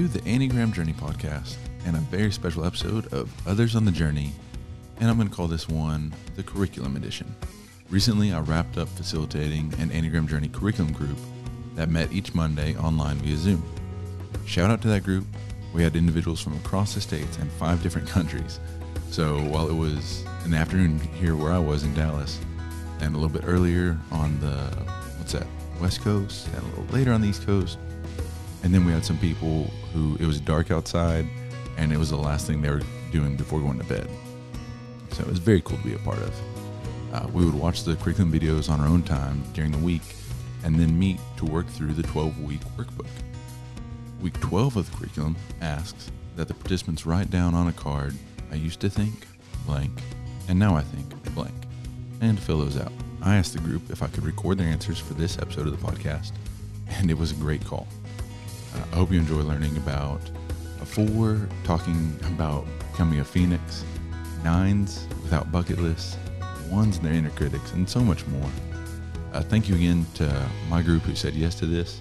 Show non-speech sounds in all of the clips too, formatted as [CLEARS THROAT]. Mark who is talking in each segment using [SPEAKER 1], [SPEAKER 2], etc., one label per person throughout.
[SPEAKER 1] to the Enneagram Journey podcast and a very special episode of Others on the Journey. And I'm going to call this one the Curriculum Edition. Recently, I wrapped up facilitating an Enneagram Journey curriculum group that met each Monday online via Zoom. Shout out to that group. We had individuals from across the states and five different [LAUGHS] countries. So while it was an afternoon here where I was in Dallas, and a little bit earlier on the, what's that, West Coast, and a little later on the East Coast, and then we had some people who it was dark outside and it was the last thing they were doing before going to bed. So it was very cool to be a part of. Uh, we would watch the curriculum videos on our own time during the week and then meet to work through the 12 week workbook. Week 12 of the curriculum asks that the participants write down on a card, I used to think blank, and now I think blank, and fill those out. I asked the group if I could record their answers for this episode of the podcast, and it was a great call. I hope you enjoy learning about a four, talking about becoming a phoenix, nines without bucket lists, ones and their inner critics, and so much more. Uh, thank you again to my group who said yes to this,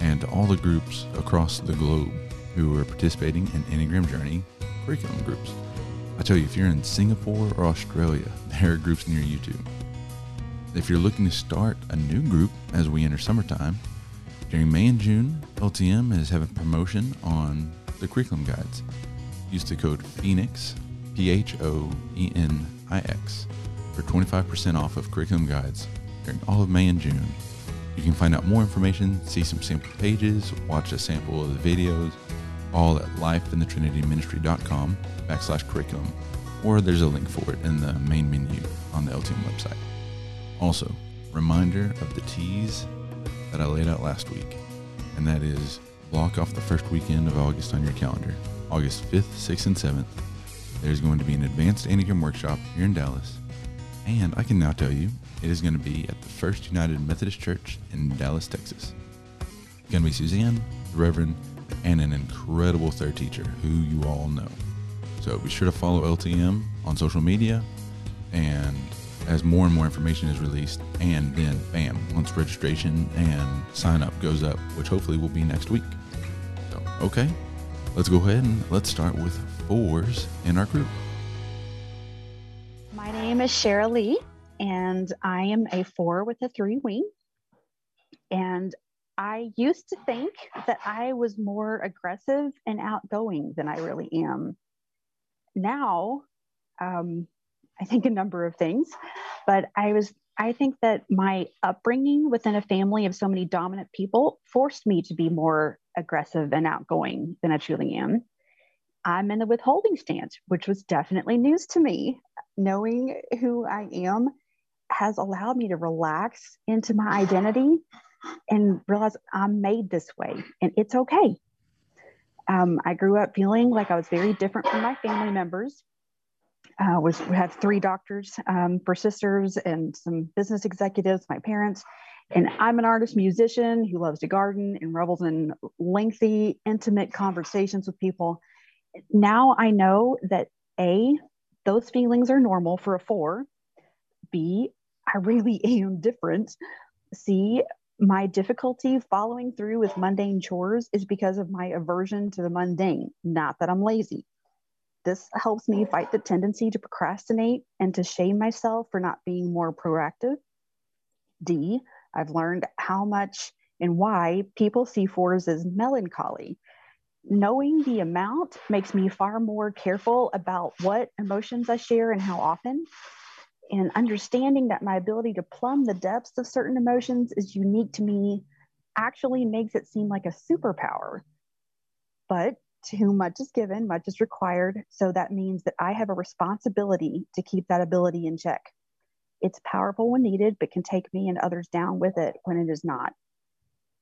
[SPEAKER 1] and to all the groups across the globe who are participating in Enneagram Journey curriculum groups. I tell you, if you're in Singapore or Australia, [LAUGHS] there are groups near you too. If you're looking to start a new group as we enter summertime, during May and June, LTM is having promotion on the curriculum guides. Use the code PHOENIX, P H O E N I X, for 25% off of curriculum guides during all of May and June. You can find out more information, see some sample pages, watch a sample of the videos, all at lifeinthetrinityministry.com backslash curriculum, or there's a link for it in the main menu on the LTM website. Also, reminder of the tease that I laid out last week, and that is block off the first weekend of August on your calendar. August 5th, 6th, and 7th, there's going to be an advanced Enneagram workshop here in Dallas. And I can now tell you, it is going to be at the First United Methodist Church in Dallas, Texas. It's going to be Suzanne, the Reverend, and an incredible third teacher who you all know. So be sure to follow LTM on social media and as more and more information is released, and then bam, once registration and sign up goes up, which hopefully will be next week. So, okay, let's go ahead and let's start with fours in our group.
[SPEAKER 2] My name is Cheryl Lee, and I am a four with a three wing. And I used to think that I was more aggressive and outgoing than I really am. Now, um, I think a number of things, but I was I think that my upbringing within a family of so many dominant people forced me to be more aggressive and outgoing than I truly am. I'm in the withholding stance, which was definitely news to me. Knowing who I am has allowed me to relax into my identity and realize I'm made this way and it's okay. Um, I grew up feeling like I was very different from my family members uh, was we have three doctors um, for sisters and some business executives, my parents. And I'm an artist musician who loves to garden and revels in lengthy, intimate conversations with people. Now I know that A, those feelings are normal for a four. B, I really [LAUGHS] am different. C, my difficulty following through with mundane chores is because of my aversion to the mundane, not that I'm lazy. This helps me fight the tendency to procrastinate and to shame myself for not being more proactive. D, I've learned how much and why people see fours as melancholy. Knowing the amount makes me far more careful about what emotions I share and how often. And understanding that my ability to plumb the depths of certain emotions is unique to me actually makes it seem like a superpower. But to whom much is given, much is required. So that means that I have a responsibility to keep that ability in check. It's powerful when needed, but can take me and others down with it when it is not.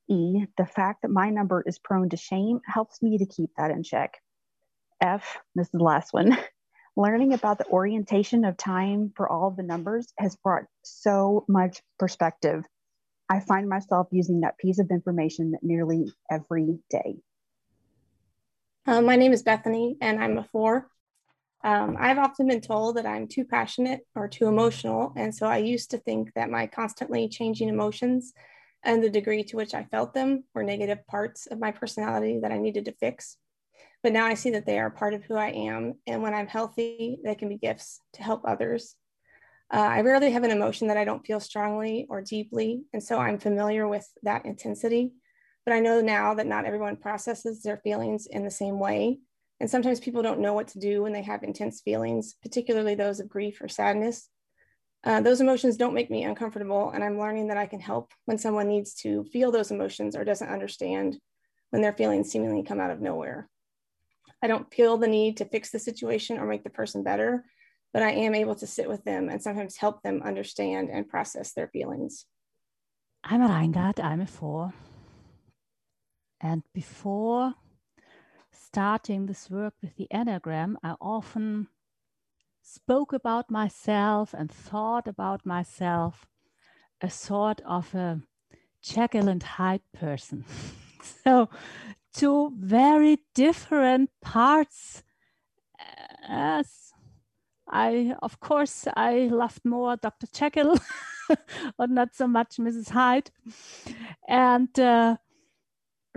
[SPEAKER 2] E, the fact that my number is prone to shame helps me to keep that in check. F, this is the last one. [LAUGHS] Learning about the orientation of time for all the numbers has brought so much perspective. I find myself using that piece of information nearly every day.
[SPEAKER 3] Uh, my name is Bethany, and I'm a four. Um, I've often been told that I'm too passionate or too emotional, and so I used to think that my constantly changing emotions and the degree to which I felt them were negative parts of my personality that I needed to fix. But now I see that they are part of who I am. And when I'm healthy, they can be gifts to help others. Uh, I rarely have an emotion that I don't feel strongly or deeply. And so I'm familiar with that intensity. But I know now that not everyone processes their feelings in the same way. And sometimes people don't know what to do when they have intense feelings, particularly those of grief or sadness. Uh, those emotions don't make me uncomfortable, and I'm learning that I can help when someone needs to feel those emotions or doesn't understand when their feelings seemingly come out of nowhere. I don't feel the need to fix the situation or make the person better, but I am able to sit with them and sometimes help them understand and process their feelings.
[SPEAKER 4] I'm a Reingard, I'm a four. And before starting this work with the Enneagram, I often spoke about myself and thought about myself a sort of a Jekyll and Hyde person. [LAUGHS] so, two very different parts. As I, of course, I loved more Dr. Jekyll, [LAUGHS] but not so much Mrs. Hyde. And uh,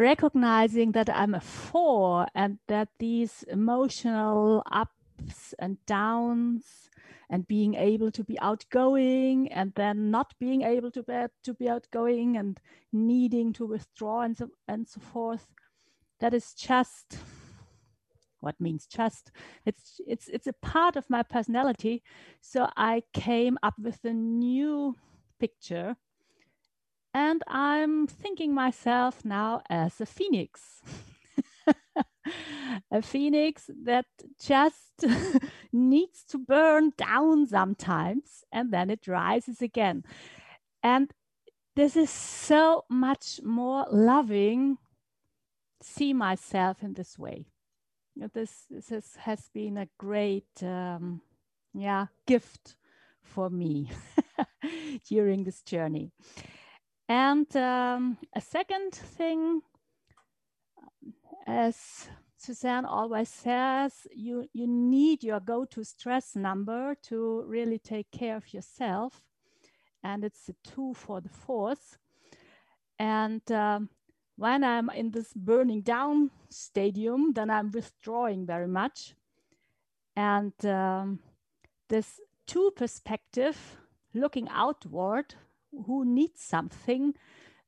[SPEAKER 4] recognizing that I'm a four and that these emotional ups and downs and being able to be outgoing and then not being able to be, to be outgoing and needing to withdraw and so, and so forth that is just what means just it's it's it's a part of my personality. So i came up with a new picture and I'm thinking myself now as a phoenix. [LAUGHS] a phoenix that just [LAUGHS] needs to burn down sometimes and then it rises again. And this is so much more loving. See myself in this way. This, this is, has been a great, um, yeah, gift for me [LAUGHS] during this journey. And um, a second thing, as Suzanne always says, you, you need your go-to stress number to really take care of yourself. And it's a two for the fourth. And um, when I'm in this burning down stadium, then I'm withdrawing very much. And um, this two perspective, looking outward, who needs something.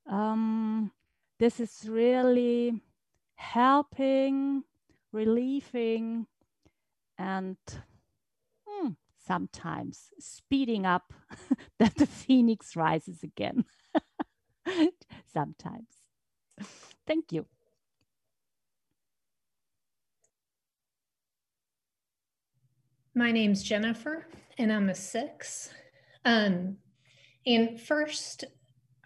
[SPEAKER 4] Um, this is really helping, relieving, and hmm, sometimes speeding up [LAUGHS] that the phoenix rises again. [LAUGHS] sometimes. Thank you.
[SPEAKER 5] My name's Jennifer, and I'm a six. Um, and first,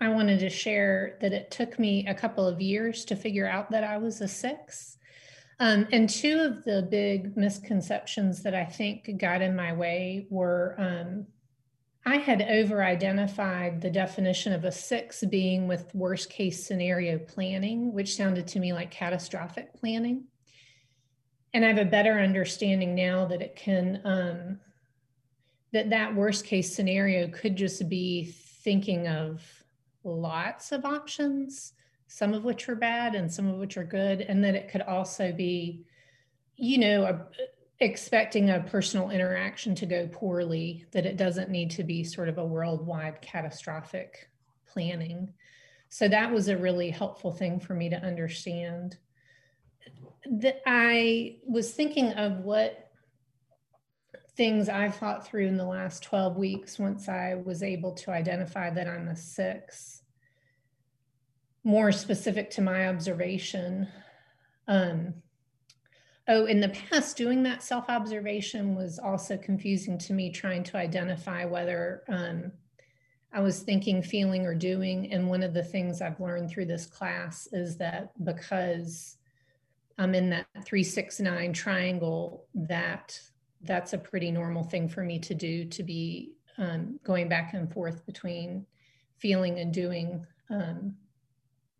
[SPEAKER 5] I wanted to share that it took me a couple of years to figure out that I was a six. Um, and two of the big misconceptions that I think got in my way were um, I had over identified the definition of a six being with worst case scenario planning, which sounded to me like catastrophic planning. And I have a better understanding now that it can um, that that worst case scenario could just be thinking of lots of options, some of which are bad and some of which are good, and that it could also be, you know, a, expecting a personal interaction to go poorly, that it doesn't need to be sort of a worldwide catastrophic planning. So that was a really helpful thing for me to understand. That I was thinking of what things I've thought through in the last 12 weeks once I was able to identify that I'm a six. More specific to my observation. Um, oh, in the past, doing that self observation was also confusing to me, trying to identify whether um, I was thinking, feeling, or doing. And one of the things I've learned through this class is that because I'm in that 369 triangle, that that's a pretty normal thing for me to do to be um, going back and forth between feeling and doing. Um,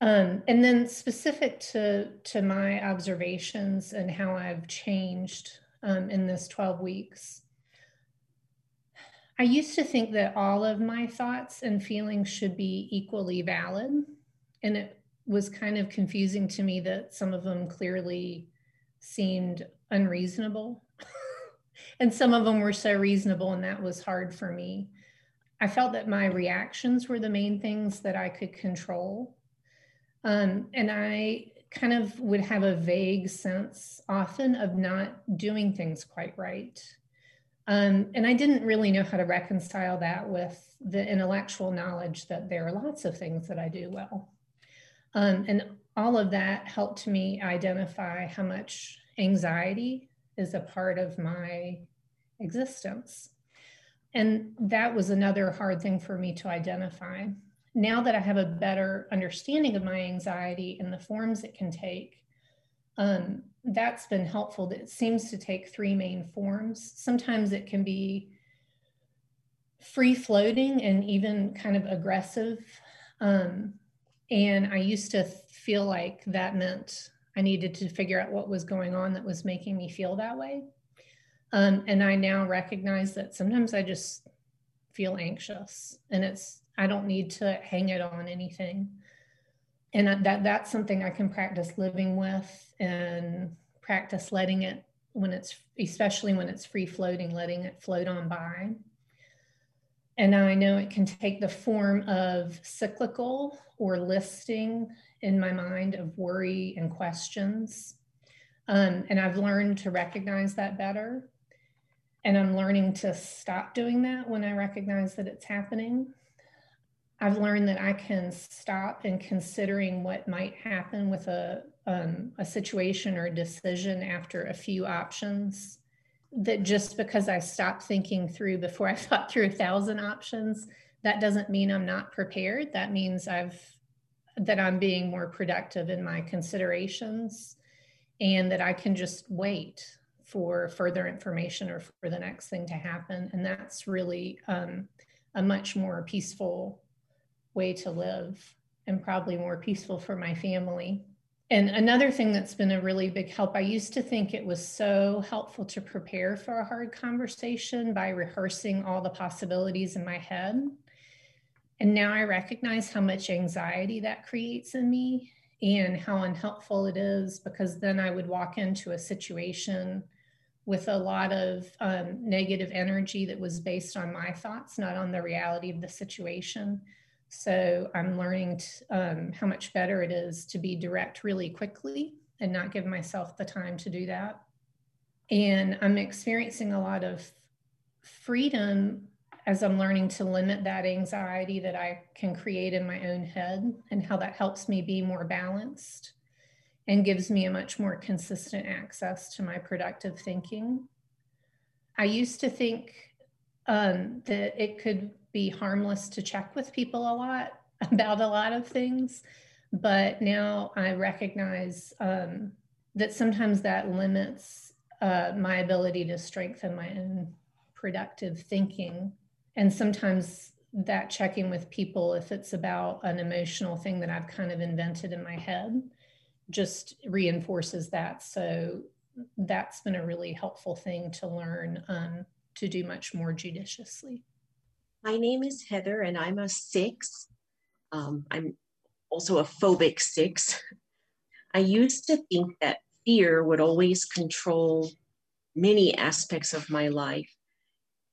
[SPEAKER 5] um, and then specific to, to my observations and how I've changed um, in this 12 weeks. I used to think that all of my thoughts and feelings should be equally valid. And it was kind of confusing to me that some of them clearly seemed unreasonable. And some of them were so reasonable, and that was hard for me. I felt that my reactions were the main things that I could control. Um, and I kind of would have a vague sense often of not doing things quite right. Um, and I didn't really know how to reconcile that with the intellectual knowledge that there are lots of things that I do well. Um, and all of that helped me identify how much anxiety is a part of my existence. And that was another hard thing for me to identify. Now that I have a better understanding of my anxiety and the forms it can take, um, that's been helpful. It seems to take three main forms. Sometimes it can be free floating and even kind of aggressive. Um, and I used to feel like that meant I needed to figure out what was going on that was making me feel that way. Um, and I now recognize that sometimes I just feel anxious and it's, I don't need to hang it on anything and that that's something I can practice living with and practice letting it when it's especially when it's free floating, letting it float on by. And I know it can take the form of cyclical or listing in my mind of worry and questions. Um, and I've learned to recognize that better. And I'm learning to stop doing that when I recognize that it's happening. I've learned that I can stop in considering what might happen with a, um, a situation or a decision after a few options. That just because I stopped thinking through before I [LAUGHS] thought through a thousand options, that doesn't mean I'm not prepared. That means I've that I'm being more productive in my considerations and that I can just wait for further information or for the next thing to happen. And that's really um, a much more peaceful way to live and probably more peaceful for my family. And another thing that's been a really big help, I used to think it was so helpful to prepare for a hard conversation by rehearsing all the possibilities in my head. And now I recognize how much anxiety that creates in me and how unhelpful it is because then I would walk into a situation with a lot of um, negative energy that was based on my thoughts, not on the reality of the situation. So I'm learning um, how much better it is to be direct really quickly and not give myself the time to do that. And I'm experiencing a lot of freedom as I'm learning to limit that anxiety that I can create in my own head and how that helps me be more balanced and gives me a much more consistent access to my productive thinking. I used to think um, that it could be harmless to check with people a lot [LAUGHS] about a lot of things. But now I recognize um, that sometimes that limits uh, my ability to strengthen my own productive thinking. And sometimes that checking with people, if it's about an emotional thing that I've kind of invented in my head, just reinforces that. So that's been a really helpful thing to learn um, to do much more judiciously.
[SPEAKER 6] My name is Heather, and I'm a six. Um, I'm also a phobic six. I used to think that fear would always control many aspects of my life.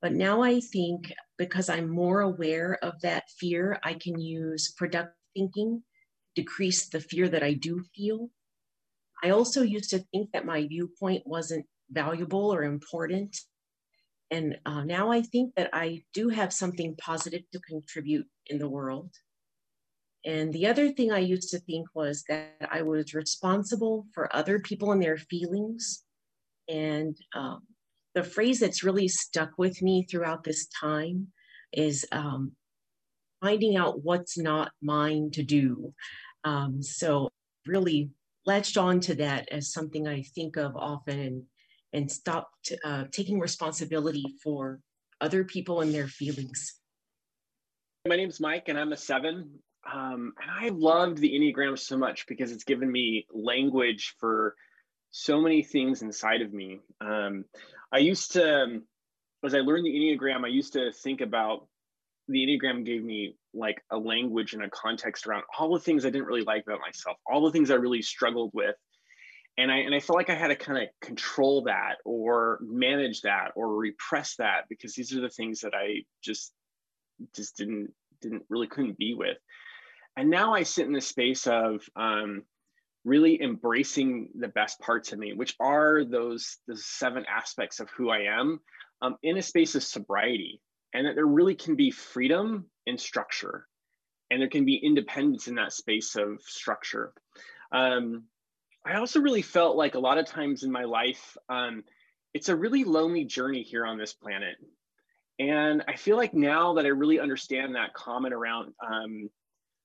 [SPEAKER 6] But now I think because I'm more aware of that fear, I can use productive thinking, decrease the fear that I do feel. I also used to think that my viewpoint wasn't valuable or important. And uh, now I think that I do have something positive to contribute in the world. And the other thing I used to think was that I was responsible for other people and their feelings. And um, the phrase that's really stuck with me throughout this time is um, finding out what's not mine to do. Um, so, really latched on to that as something I think of often and and stopped uh, taking responsibility for other people and their feelings.
[SPEAKER 7] My name is Mike, and I'm a seven. Um, and I loved the Enneagram so much because it's given me language for so many things inside of me. Um, I used to, as I learned the Enneagram, I used to think about the Enneagram gave me like a language and a context around all the things I didn't really like about myself, all the things I really struggled with. And I and I felt like I had to kind of control that or manage that or repress that because these are the things that I just just didn't didn't really couldn't be with. And now I sit in the space of um, really embracing the best parts of me, which are those the seven aspects of who I am, um, in a space of sobriety, and that there really can be freedom in structure, and there can be independence in that space of structure. Um, I also really felt like a lot of times in my life, um, it's a really lonely journey here on this planet. And I feel like now that I really understand that comment around um,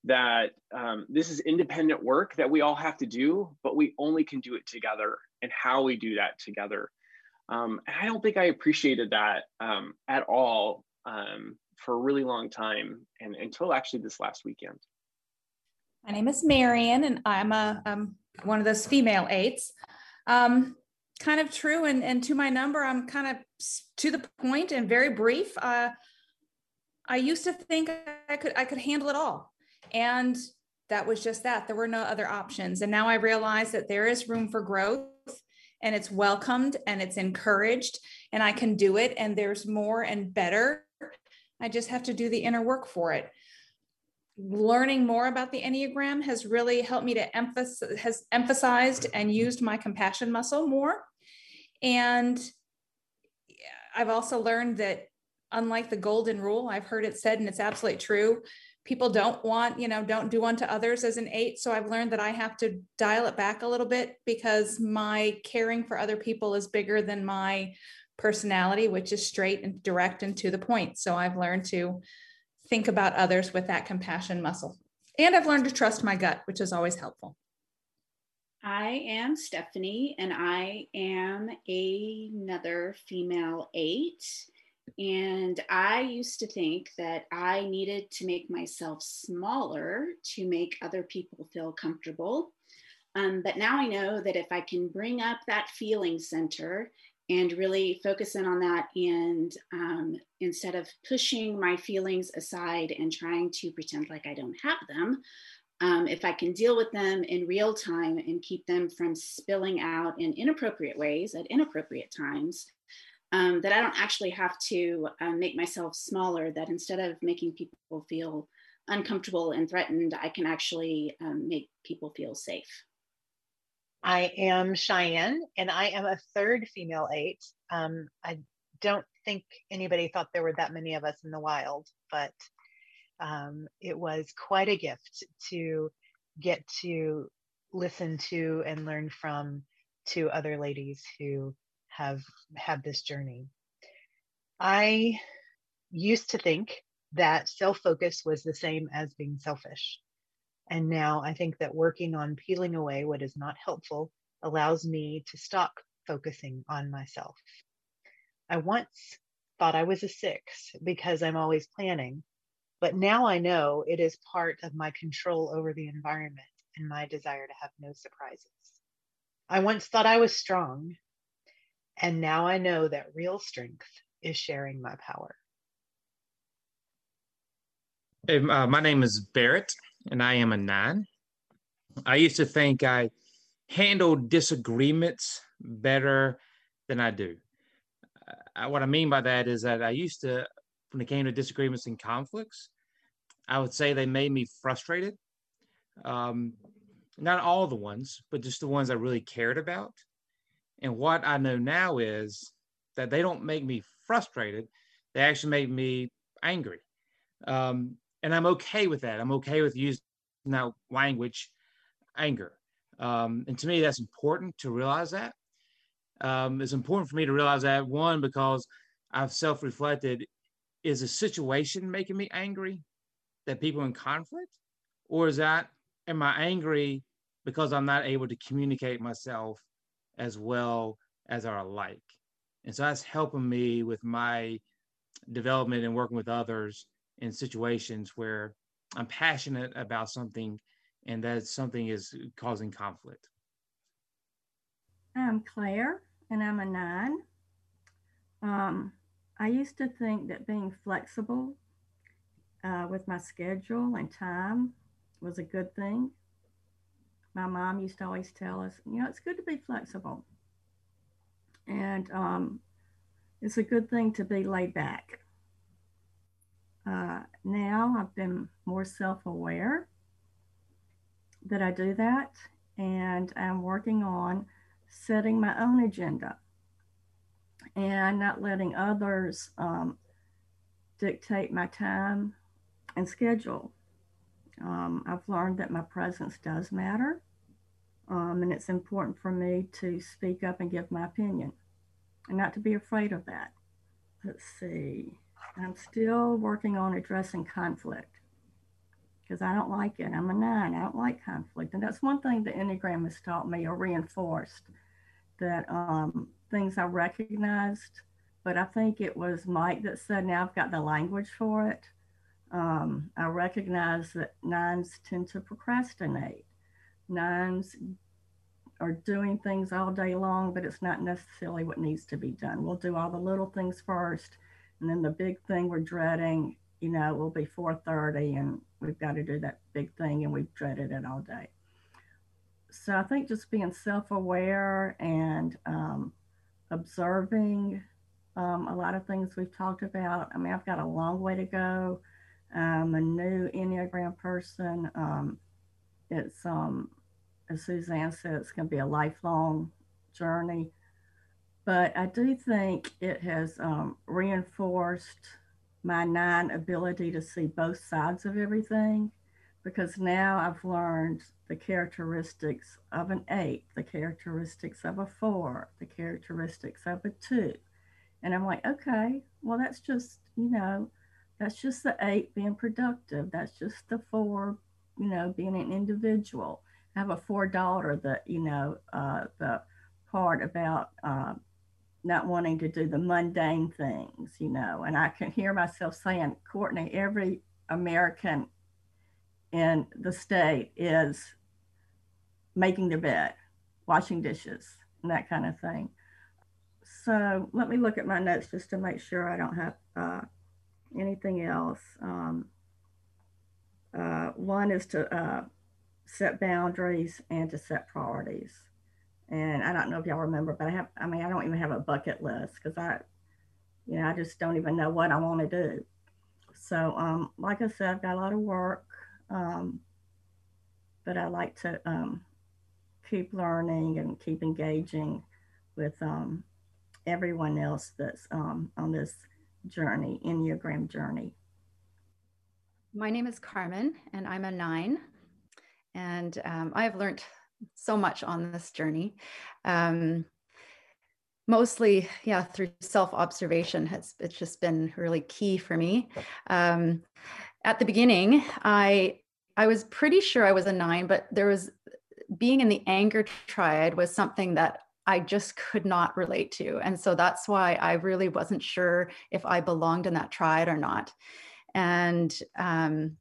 [SPEAKER 7] that um, this is independent work that we all have to do, but we only can do it together and how we do that together. Um, and I don't think I appreciated that um, at all um, for a really long time and until actually this last weekend.
[SPEAKER 8] My name is Marion, and I'm a um, one of those female eights. Um, kind of true, and, and to my number, I'm kind of to the point and very brief. Uh, I used to think I could I could handle it all, and that was just that. There were no other options, and now I realize that there is room for growth, and it's welcomed and it's encouraged, and I can do it, and there's more and better. I just have to do the inner work for it learning more about the enneagram has really helped me to emphasize has emphasized and used my compassion muscle more and i've also learned that unlike the golden rule i've heard it said and it's absolutely true people don't want you know don't do unto others as an eight so i've learned that i have to dial it back a little bit because my caring for other people is bigger than my personality which is straight and direct and to the point so i've learned to think about others with that compassion muscle. And I've learned to trust my gut, which is always helpful.
[SPEAKER 9] I am Stephanie, and I am another female eight. And I used to think that I needed to make myself smaller to make other people feel comfortable. Um, but now I know that if I can bring up that feeling center and really focus in on that and um, instead of pushing my feelings aside and trying to pretend like i don't have them um, if i can deal with them in real time and keep them from spilling out in inappropriate ways at inappropriate times um, that i don't actually have to um, make myself smaller that instead of making people feel uncomfortable and threatened i can actually um, make people feel safe
[SPEAKER 10] I am Cheyenne, and I am a third female eight. Um, I don't think anybody thought there were that many of us in the wild, but um, it was quite a gift to get to listen to and learn from two other ladies who have had this journey. I used to think that self focus was the same as being selfish. And now I think that working on peeling away what is not helpful allows me to stop focusing on myself. I once thought I was a six because I'm always planning, but now I know it is part of my control over the environment and my desire to have no surprises. I once thought I was strong, and now I know that real strength is sharing my power.
[SPEAKER 11] Hey, uh, my name is Barrett and I am a nine. I used to think I handled disagreements better than I do. Uh, what I mean by that is that I used to, when it came to disagreements and conflicts, I would say they made me frustrated. Um, not all the ones, but just the ones I really cared about. And what I know now is that they don't make me frustrated; they actually make me angry. Um, and I'm okay with that. I'm okay with using that language, anger. Um, and to me, that's important to realize that. Um, it's important for me to realize that one because I've self-reflected: is a situation making me angry? That people in conflict, or is that am I angry because I'm not able to communicate myself as well as I like? And so that's helping me with my development and working with others in situations where I'm passionate about something and that something is causing conflict.
[SPEAKER 12] I'm Claire and I'm a nine. Um, I used to think that being flexible uh, with my schedule and time was a good thing. My mom used to always tell us, you know, it's good to be flexible. And um, it's a good thing to be laid back. Uh, now I've been more self aware that I do that, and I'm working on setting my own agenda and not letting others um, dictate my time and schedule. Um, I've learned that my presence does matter, um, and it's important for me to speak up and give my opinion and not to be afraid of that. Let's see. I'm still working on addressing conflict because I don't like it. I'm a nine. I don't like conflict. And that's one thing the Enneagram has taught me or reinforced that um, things I recognized, but I think it was Mike that said, now I've got the language for it. Um, I recognize that nines tend to procrastinate. Nines are doing things all day long, but it's not necessarily what needs to be done. We'll do all the little things first and then the big thing we're dreading, you know, will be 4:30, and we've got to do that big thing, and we've dreaded it all day. So I think just being self-aware and um, observing um, a lot of things we've talked about. I mean, I've got a long way to go. I'm a new Enneagram person. Um, it's, um, as Suzanne said, it's going to be a lifelong journey but I do think it has um, reinforced my nine ability to see both sides of everything because now I've learned the characteristics of an eight, the characteristics of a four, the characteristics of a two. And I'm like, okay, well, that's just, you know, that's just the eight being productive. That's just the four, you know, being an individual. I have a four daughter that, you know, uh, the part about uh, not wanting to do the mundane things, you know. And I can hear myself saying, Courtney, every American in the state is making their bed, washing dishes, and that kind of thing. So let me look at my notes just to make sure I don't have uh, anything else. Um, uh, one is to uh, set boundaries and to set priorities. And I don't know if y'all remember, but I have, I mean, I don't even have a bucket list because I, you know, I just don't even know what I want to do. So, um, like I said, I've got a lot of work, um, but I like to um, keep learning and keep engaging with um, everyone else that's um, on this journey, Enneagram journey.
[SPEAKER 13] My name is Carmen, and I'm a nine. And um, I've learned so much on this journey. Um, mostly, yeah, through self observation. It's, it's just been really key for me. Um, at the beginning, I I was pretty sure I was a nine, but there was being in the anger triad was something that I just could not relate to. And so that's why I really wasn't sure if I belonged in that triad or not. And um,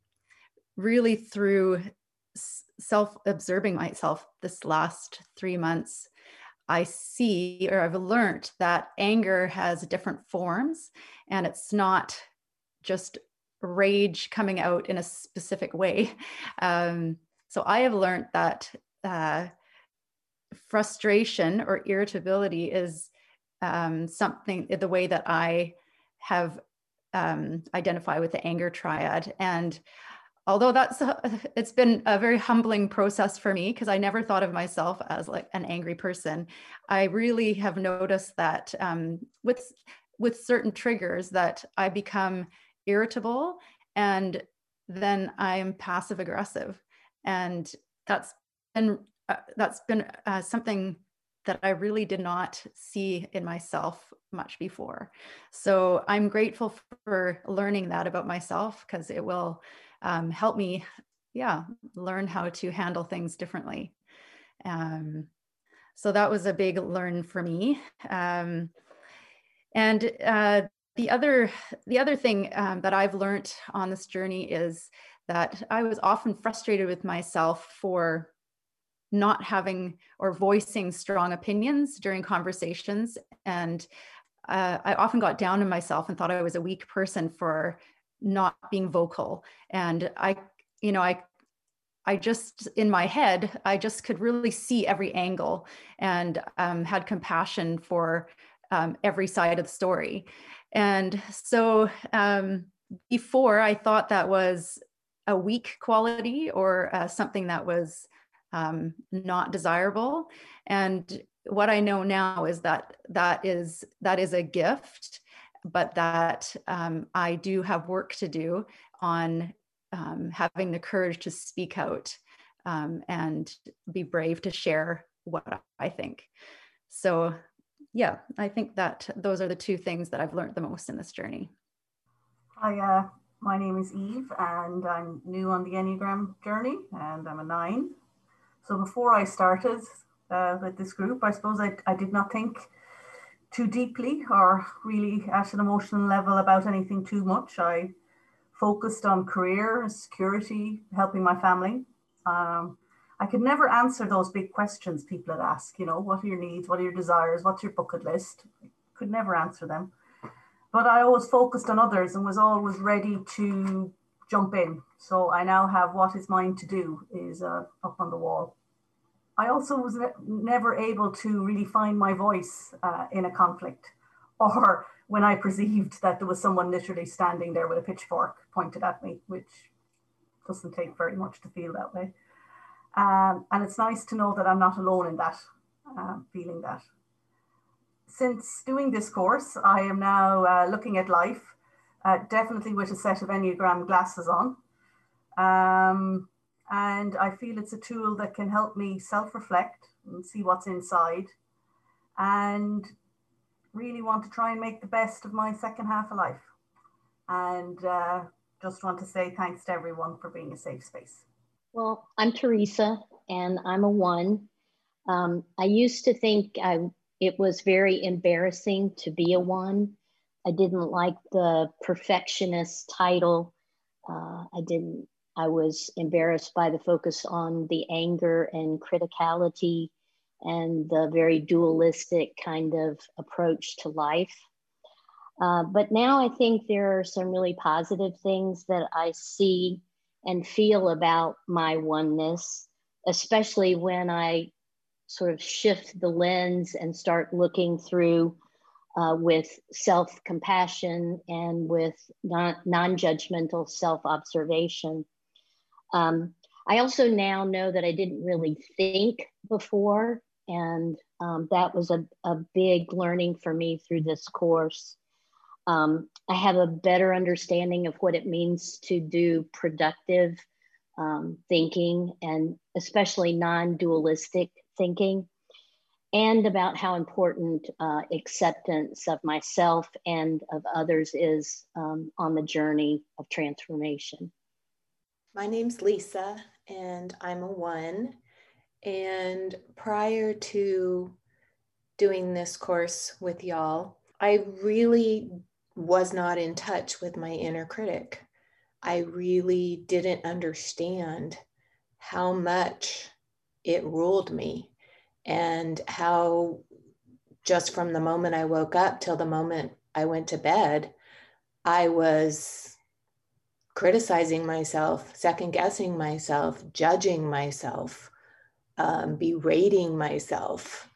[SPEAKER 13] really through self observing myself this last three months, I see or I've learned that anger has different forms and it's not just rage coming out in a specific way. [LAUGHS] Um, so I have learned that uh, frustration or irritability is um, something, the way that I have um, identified with the anger triad. And although that's [LAUGHS] it's been a very humbling process for me because i never thought of myself as like an angry person. I really have noticed that um, with with certain triggers that i become irritable and then i'm passive aggressive. And that's been uh, that's been uh, something that i really did not see in myself much before. So i'm grateful for learning that about myself because it will um, help me, yeah, learn how to handle things differently. Um, so that was a big learn for me. Um, and uh, the other the other thing um, that I've learned on this journey is that I was often frustrated with myself for not having or voicing strong opinions during conversations and uh, I often got down on myself and thought I was a weak person for not being vocal. And I, you know, I I just, in my head, I just could really see every angle and um, had compassion for um, every side of the story. And so um, before, I thought that was a weak quality or uh, something that was um, not desirable. And what I know now is that that is that is a gift, but that um, I do have work to do on um, having the courage to speak out um, and be brave to share what I think. So, yeah, I think that those are the two things that I've learned the most in this journey.
[SPEAKER 14] Hi, uh, my name is Eve, and I'm new on the Enneagram journey, and I'm a nine. So, before I started uh, with this group, I suppose I, I did not think too deeply or really at an emotional level about anything too much. I focused on career, security, helping my family. Um, I could never answer those big questions people would ask, you know, what are your needs? What are your desires? What's your bucket list? I could never answer them. But I always focused on others and was always ready to jump in. So I now have what is mine to do is uh, up on the wall. I also was ne- never able to really find my voice uh, in a conflict [LAUGHS] or when I perceived that there was someone literally standing there with a pitchfork pointed at me, which doesn't take very much to feel that way. Um, and it's nice to know that I'm not alone in that, uh, feeling that. Since doing this course, I am now uh, looking at life, uh, definitely with a set of Enneagram glasses on. Um, and I feel it's a tool that can help me self reflect and see what's inside and really want to try and make the best of my second half of life. And uh, just want to say thanks to everyone for being a safe space.
[SPEAKER 15] Well, I'm Teresa and I'm a one. Um, I used to think I, it was very embarrassing to be a one. I didn't like the perfectionist title. Uh, I didn't, I was embarrassed by the focus on the anger and criticality and the very dualistic kind of approach to life. Uh, but now I think there are some really positive things that I see and feel about my oneness, especially when I sort of shift the lens and start looking through uh, with self compassion and with non judgmental self observation. Um, I also now know that I didn't really think before and um, that was a, a big learning for me through this course. Um, I have a better understanding of what it means to do productive um, thinking and especially non dualistic thinking, and about how important uh, acceptance of myself and of others is um, on the journey of transformation.
[SPEAKER 16] My name's Lisa, and I'm a one. And prior to doing this course with y'all, I really was not in touch with my inner critic. I really didn't understand how much it ruled me and how just from the moment I woke up till the moment I went to bed, I was criticizing myself, second guessing myself, judging myself, um, berating myself,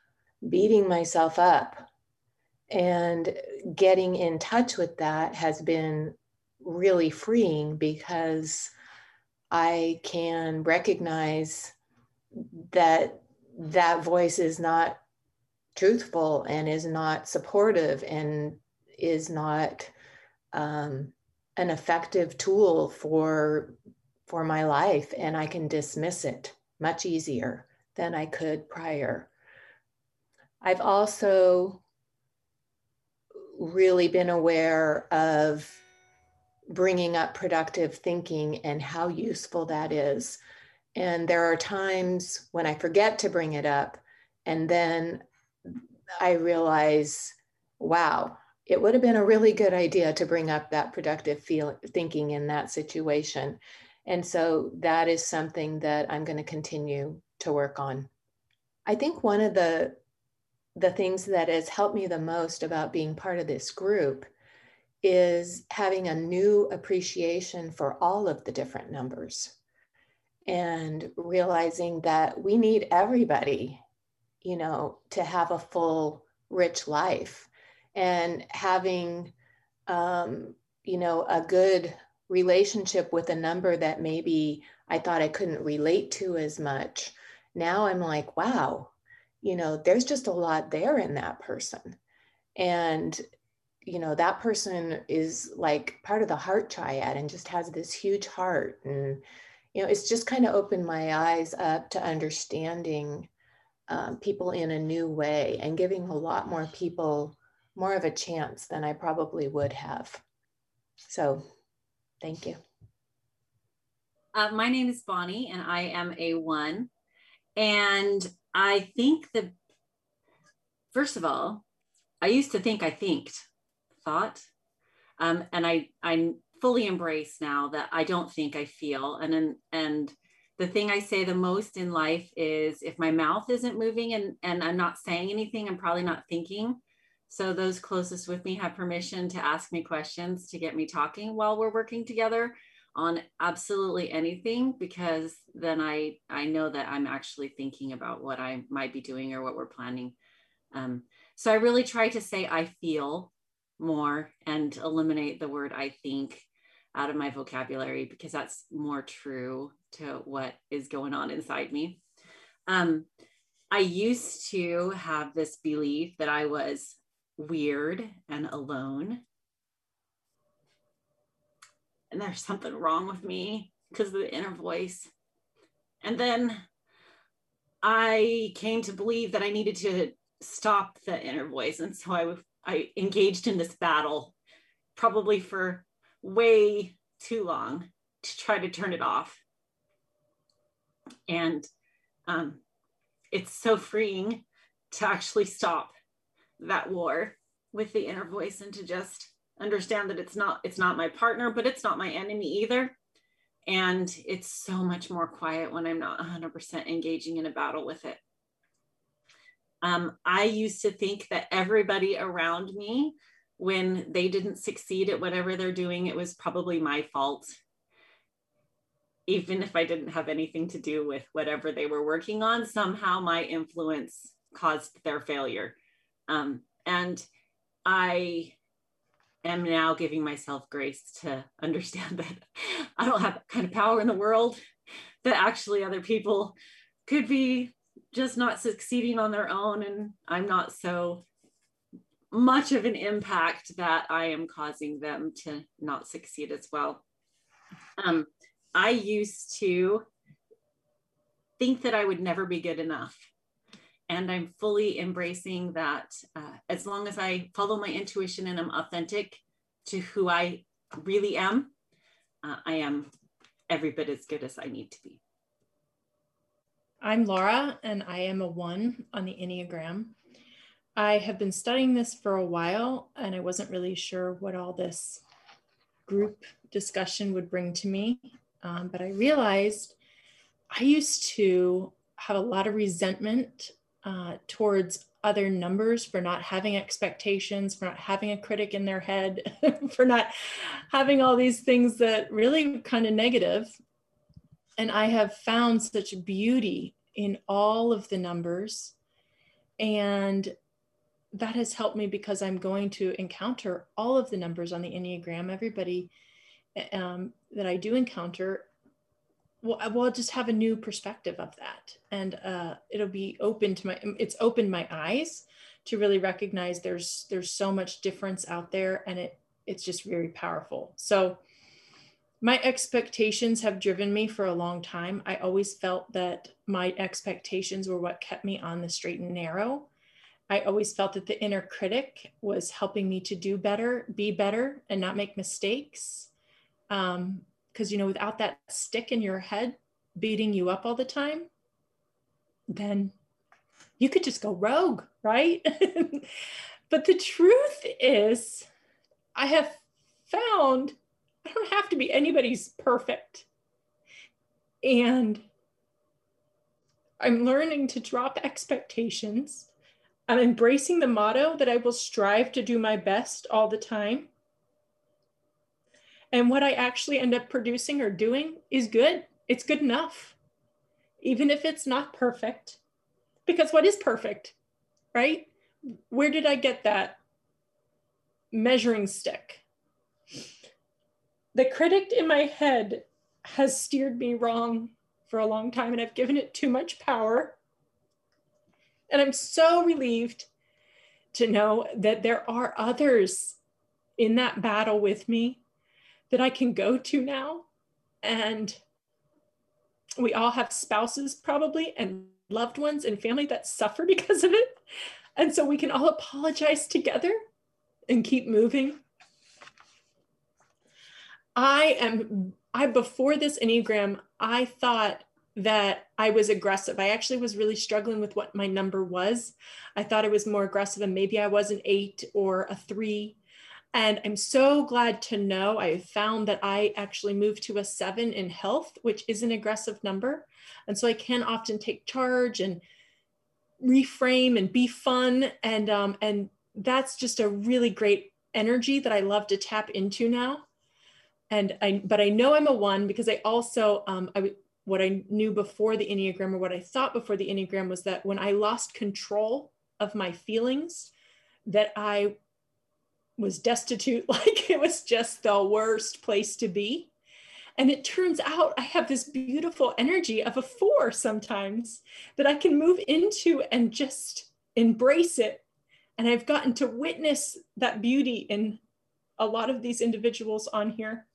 [SPEAKER 16] beating myself up. And getting in touch with that has been really freeing because I can recognize that that voice is not truthful and is not supportive and is not um, an effective tool for for my life and i can dismiss it much easier than I could prior. I've also really been aware of bringing up productive thinking and how useful that is. And there are times when I forget to bring it up, and then I realize, wow, it would have been a really good idea to bring up that productive feel, thinking in that situation. And so that is something that I'm going to continue to work on. I think one of the the things that has helped me the most about being part of this group is having a new appreciation for all of the different numbers and realizing that we need everybody you know to have a full rich life and having um, you know a good relationship with a number that maybe i thought i couldn't relate to as much now i'm like wow you know there's just a lot there in that person. And you know that person is like part of the heart triad and just has this huge heart. And you know it's just kind of opened my eyes up to understanding um, people in a new way and giving a lot more people more of a chance than i probably would have so thank you
[SPEAKER 17] uh, my name is bonnie and i am a one and i think the first of all i used to think i thinked thought. Um, and I, I fully embrace now that I don't think I feel. And, and the thing I say the most in life is if my mouth isn't moving and, and I'm not saying anything, I'm probably not thinking. So those closest with me have permission to ask me questions to get me talking while we're working together on absolutely anything because then I I know that I'm actually thinking about what I might be doing or what we're planning. Um, so I really try to say I feel more and eliminate the word I think out of my vocabulary because that's more true to what is going on inside me. Um, I used to have this belief that I was weird and alone. And there's something wrong with me because of the inner voice. And then I came to believe that I needed to stop the inner voice. And so I I engaged in this battle probably for way too long to try to turn it off. And um, it's so freeing to actually stop that war with the inner voice and to just understand that it's not it's not my partner but it's not my enemy either and it's so much more quiet when i'm not 100% engaging in a battle with it um, I used to think that everybody around me, when they didn't succeed at whatever they're doing, it was probably my fault. Even if I didn't have anything to do with whatever they were working on, somehow my influence caused their failure. Um, and I am now giving myself grace to understand [LAUGHS] that I don't have kind of power in the world, that actually other people could be just not succeeding on their own and i'm not so much of an impact that i am causing them to not succeed as well. Um, i used to think that i would never be good enough and i'm fully embracing that uh, as long as i follow my intuition and i'm authentic to who i really am uh, i am every bit as good as i need to be
[SPEAKER 18] I'm Laura, and I am a one on the Enneagram. I have been studying this for a while, and I wasn't really sure what all this group discussion would bring to me. Um, but I realized I used to have a lot of resentment uh, towards other numbers for not having expectations, for not having a critic in their head, [LAUGHS] for not having all these things that really kind of negative. and I have found such beauty in all of the numbers. And that has helped me because I'm going to encounter all of the numbers on the Enneagram. Everybody um, that I do encounter well, will just have a new perspective of that. And uh, it'll be open to my, it's opened my eyes to really recognize there's, there's so much difference out there and it, it's just very powerful. So my expectations have driven me for a long time. I always felt that my expectations were what kept me on the straight and narrow. I always felt that the inner critic was helping me to do better, be better, and not make mistakes. Because, you know, without that stick in your head beating you up all the time, then you could just go rogue, right? [LAUGHS] but the truth is, I have found I don't have to be anybody's perfect. And I'm learning to drop expectations. I'm embracing the motto that I will strive to do my best all the time. And what I actually end up producing or doing is good. It's good enough, even if it's not perfect. Because what is perfect, right? Where did I get that measuring stick? The critic in my head has steered me wrong for a long time, and I've given it too much power. And I'm so relieved to know that there are others in that battle with me that I can go to now. And we all have spouses, probably, and loved ones and family that suffer [LAUGHS] because of it. And so we can all apologize together and keep moving. I am, I, before this Enneagram, I thought that I was aggressive. I actually was really struggling with what my number was. I thought I was more aggressive and maybe I was an eight or a three. And I'm so glad to know I found that I actually moved to a seven in health, which is an aggressive number. And so I can often take charge and reframe and be fun. And, um, and that's just a really great energy that I love to tap into now. And I, but I know I'm a one because I also, um, I, what I knew before the Enneagram or what I thought before the Enneagram was that when I lost control of my feelings, that I was destitute, [LAUGHS] like it was just the worst place to be. And it turns out I have this beautiful energy of a four sometimes that I can move into and just embrace it. And I've gotten to witness that beauty in a lot of these individuals on here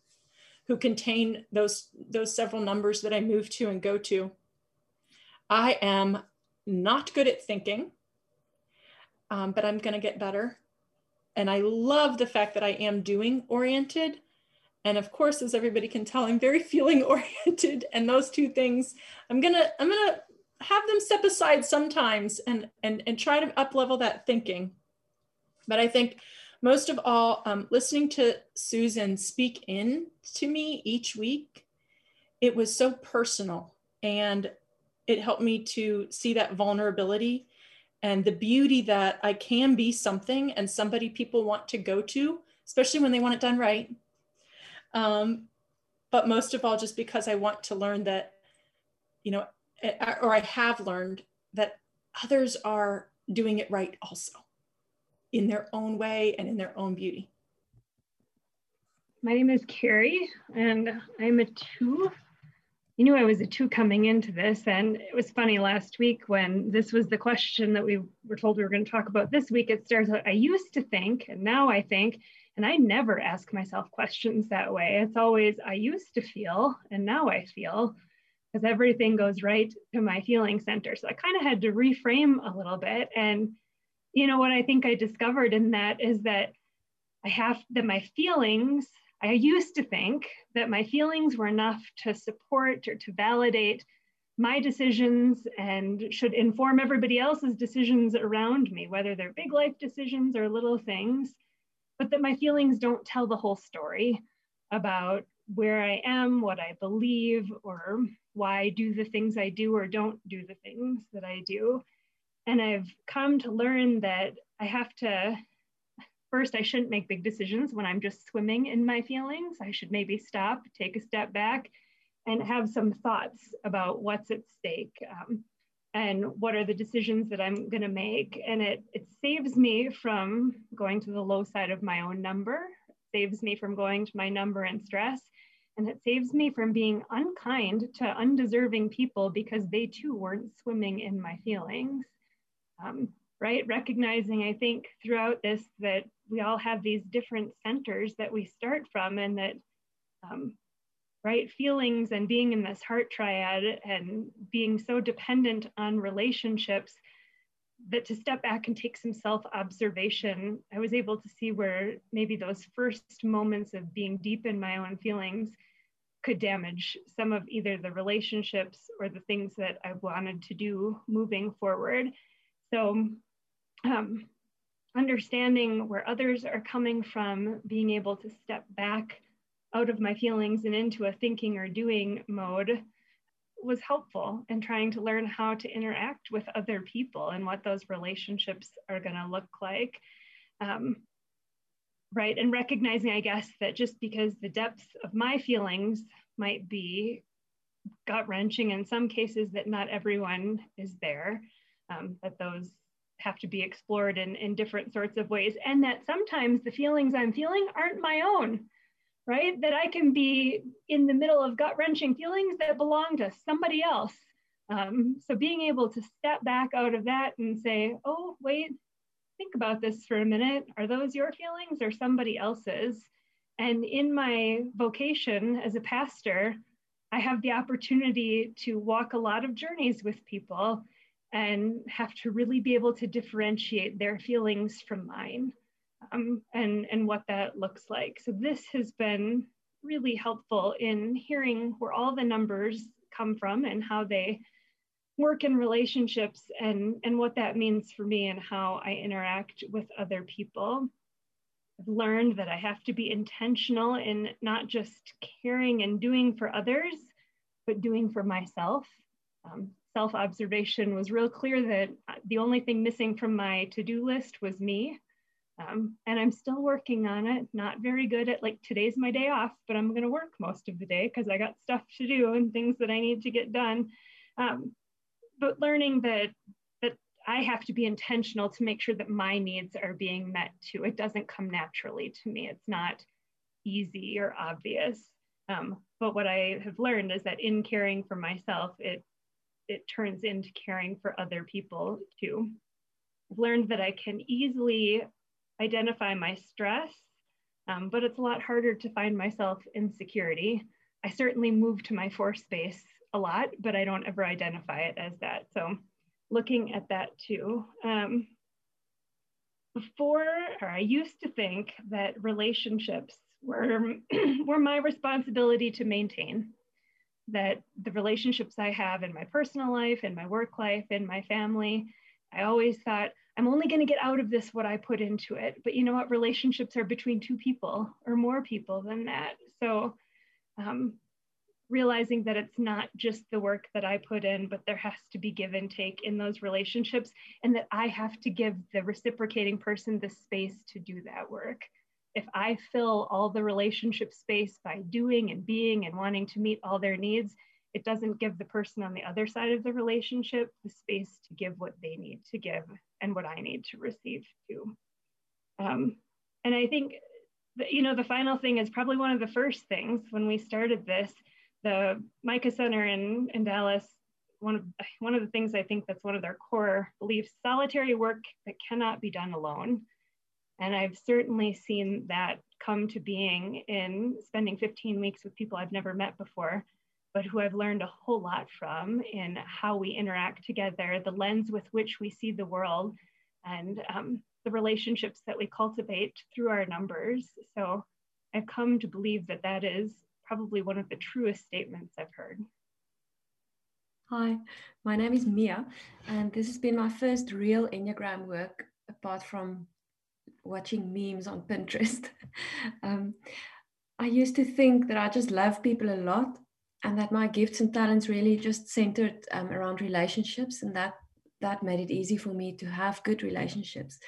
[SPEAKER 18] who contain those, those several numbers that I move to and go to. I am not good at thinking, um, but I'm going to get better. And I love the fact that I am doing oriented. And of course, as everybody can tell, I'm very [LAUGHS] feeling oriented. And those two things, I'm gonna, I'm gonna have them step aside sometimes and and and try to up level that thinking. But I think most of all, um, listening to Susan speak in to me each week, it was so personal and it helped me to see that vulnerability and the beauty that I can be something and somebody people want to go to, especially when they want it done right. Um, but most of all, just because I want to learn that, you know, or I have learned that others are doing it right also in their own way and in their own beauty.
[SPEAKER 19] My name is Carrie, and I'm a two you knew I was a two coming into this. And it was funny last week when this was the question that we were told we were going to talk about this week. It starts out, I used to think, and now I think, and I never ask myself questions that way. It's always, I used to feel, and now I feel, because everything goes right to my feeling center. So I kind of had to reframe a little bit. And, you know, what I think I discovered in that is that I have that my feelings I used to think that my feelings were enough to support or to validate my decisions and should inform everybody else's decisions around me, whether they're big life decisions or little things, but that my feelings don't tell the whole story about where I am, what I believe, or why I do the things I do or don't do the things that I do. And I've come to learn that I have to first, I shouldn't make big decisions when I'm just swimming in my feelings. I should maybe stop, take a step back, and have some thoughts about what's at stake um, and what are the decisions that I'm going to make. And it, it saves me from going to the low side of my own number, saves me from going to my number and stress. And it saves me from being unkind to undeserving people because they too weren't swimming in my feelings. Um, right? Recognizing, I think, throughout this that we all have these different centers that we start from, and that, um, right, feelings and being in this heart triad and being so dependent on relationships that to step back and take some self observation, I was able to see where maybe those first moments of being deep in my own feelings could damage some of either the relationships or the things that I wanted to do moving forward. So um, understanding where others are coming from, being able to step back out of my feelings and into a thinking or doing mode was helpful in trying to learn how to interact with other people and what those relationships are going to look like. Um, right. And recognizing, I guess, that just because the depth of my feelings might be gut wrenching in some cases, that not everyone is there, um, that those have to be explored in, in different sorts of ways, and that sometimes the feelings I'm feeling aren't my own right? That I can be in the middle of gut wrenching feelings that belong to somebody else. Um, so being able to step back out of that and say, oh, wait, think about this for a minute. Are those your feelings or somebody else's? And in my vocation as a pastor, I have the opportunity to walk a lot of journeys with people and have to really be able to differentiate their feelings from mine um, and, and what that looks like. So this has been really helpful in hearing where all the numbers come from and how they work in relationships and, and what that means for me and how I interact with other people. I've learned that I have to be intentional in not just caring and doing for others, but doing for myself. Um, Self observation was real clear that the only thing missing from my to do list was me. Um, and I'm still working on it. Not very good at like today's my day off, but I'm going to work most of the day because I got stuff to do and things that I need to get done. Um, but learning that that I have to be intentional to make sure that my needs are being met too. It doesn't come naturally to me. It's not easy or obvious. Um, but what I have learned is that in caring for myself, it it turns into caring for other people too. I've learned that I can easily identify my stress, um, but it's a lot harder to find myself in security. I certainly move to my four space a lot, but I don't ever identify it as that. So looking at that too. Um, before, or I used to think that relationships were, [CLEARS THROAT] were my responsibility to maintain, that the relationships I have in my personal life, in my work life, in my family, I always thought I'm only going to get out of this what I put into it. But you know what? Relationships are between two people or more people than that. So um, realizing that it's not just the work that I put in, but there has to be give and take in those relationships, and that I have to give the reciprocating person the space to do that work. If I fill all the relationship space by doing and being and wanting to meet all their needs, it doesn't give the person on the other side of the relationship the space to give what they need to give and what I need to receive too. Um, and I think, that, you know, the final thing is probably one of the first things when we started this, the Micah Center in, in Dallas, one of, one of the things I think that's one of their core beliefs, solitary work that cannot be done alone. And I've certainly seen that come to being in spending 15 weeks with people I've never met before but who I've learned a whole lot from in how we interact together, the lens with which we see the world, and um, the relationships that we cultivate through our numbers. So I've come to believe that that is probably one of the truest statements I've heard.
[SPEAKER 20] Hi, my name is Mia, and this has been my first real Enneagram work apart from watching memes on [LAUGHS] Pinterest. um, I used to think that I just love people a lot and that my gifts and talents really just centered um, around relationships and that that made it easy for me to have good relationships.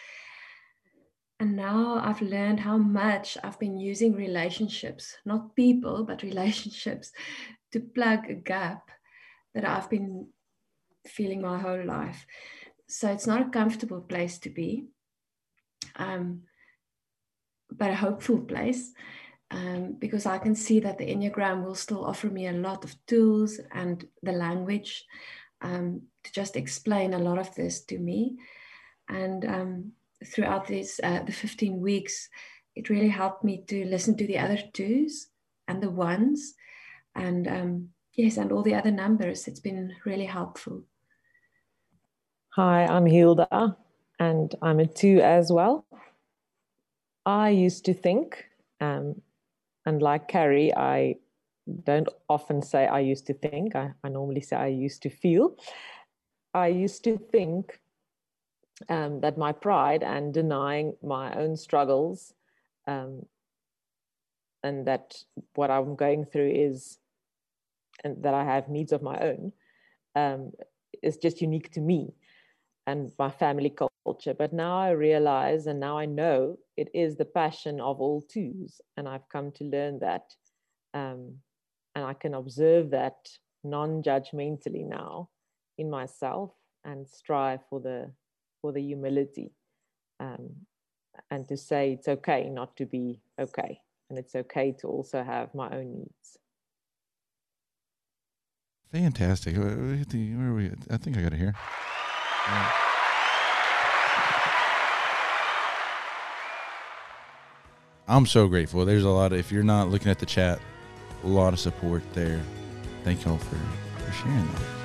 [SPEAKER 20] And now i've learned how much i've been using relationships not people but [LAUGHS] relationships to plug a gap that i've been feeling my whole life. So it's not a comfortable place to be um, but a hopeful place um, because I can see that the Enneagram will still offer me a lot of tools and the language um, to just explain a lot of this to me. And um, throughout these uh, the 15 weeks, it really helped me to listen to the other twos and the ones, and um, yes, and all the other numbers. It's been really helpful.
[SPEAKER 21] Hi, I'm Hilda, and I'm a two as well. I used to think um, and like Carrie, I don't often say I used to think, I, I normally say I used to feel. I used to think um, that my pride and denying my own struggles um, and that what I'm going through is and that I have needs of my own um, is just unique to me and my family culture. But now I realize and now I know it is the passion of all twos. And I've come to learn that. Um, and I can observe that non judgmentally now in myself and strive for the for the humility um, and to say it's okay not to be okay and it's okay to also have my own needs
[SPEAKER 1] Fantastic. Where are we? I think I got it here. Yeah. I'm so grateful. There's a lot of, if you're not looking at the chat, a lot of support there. Thank y'all for, for sharing that.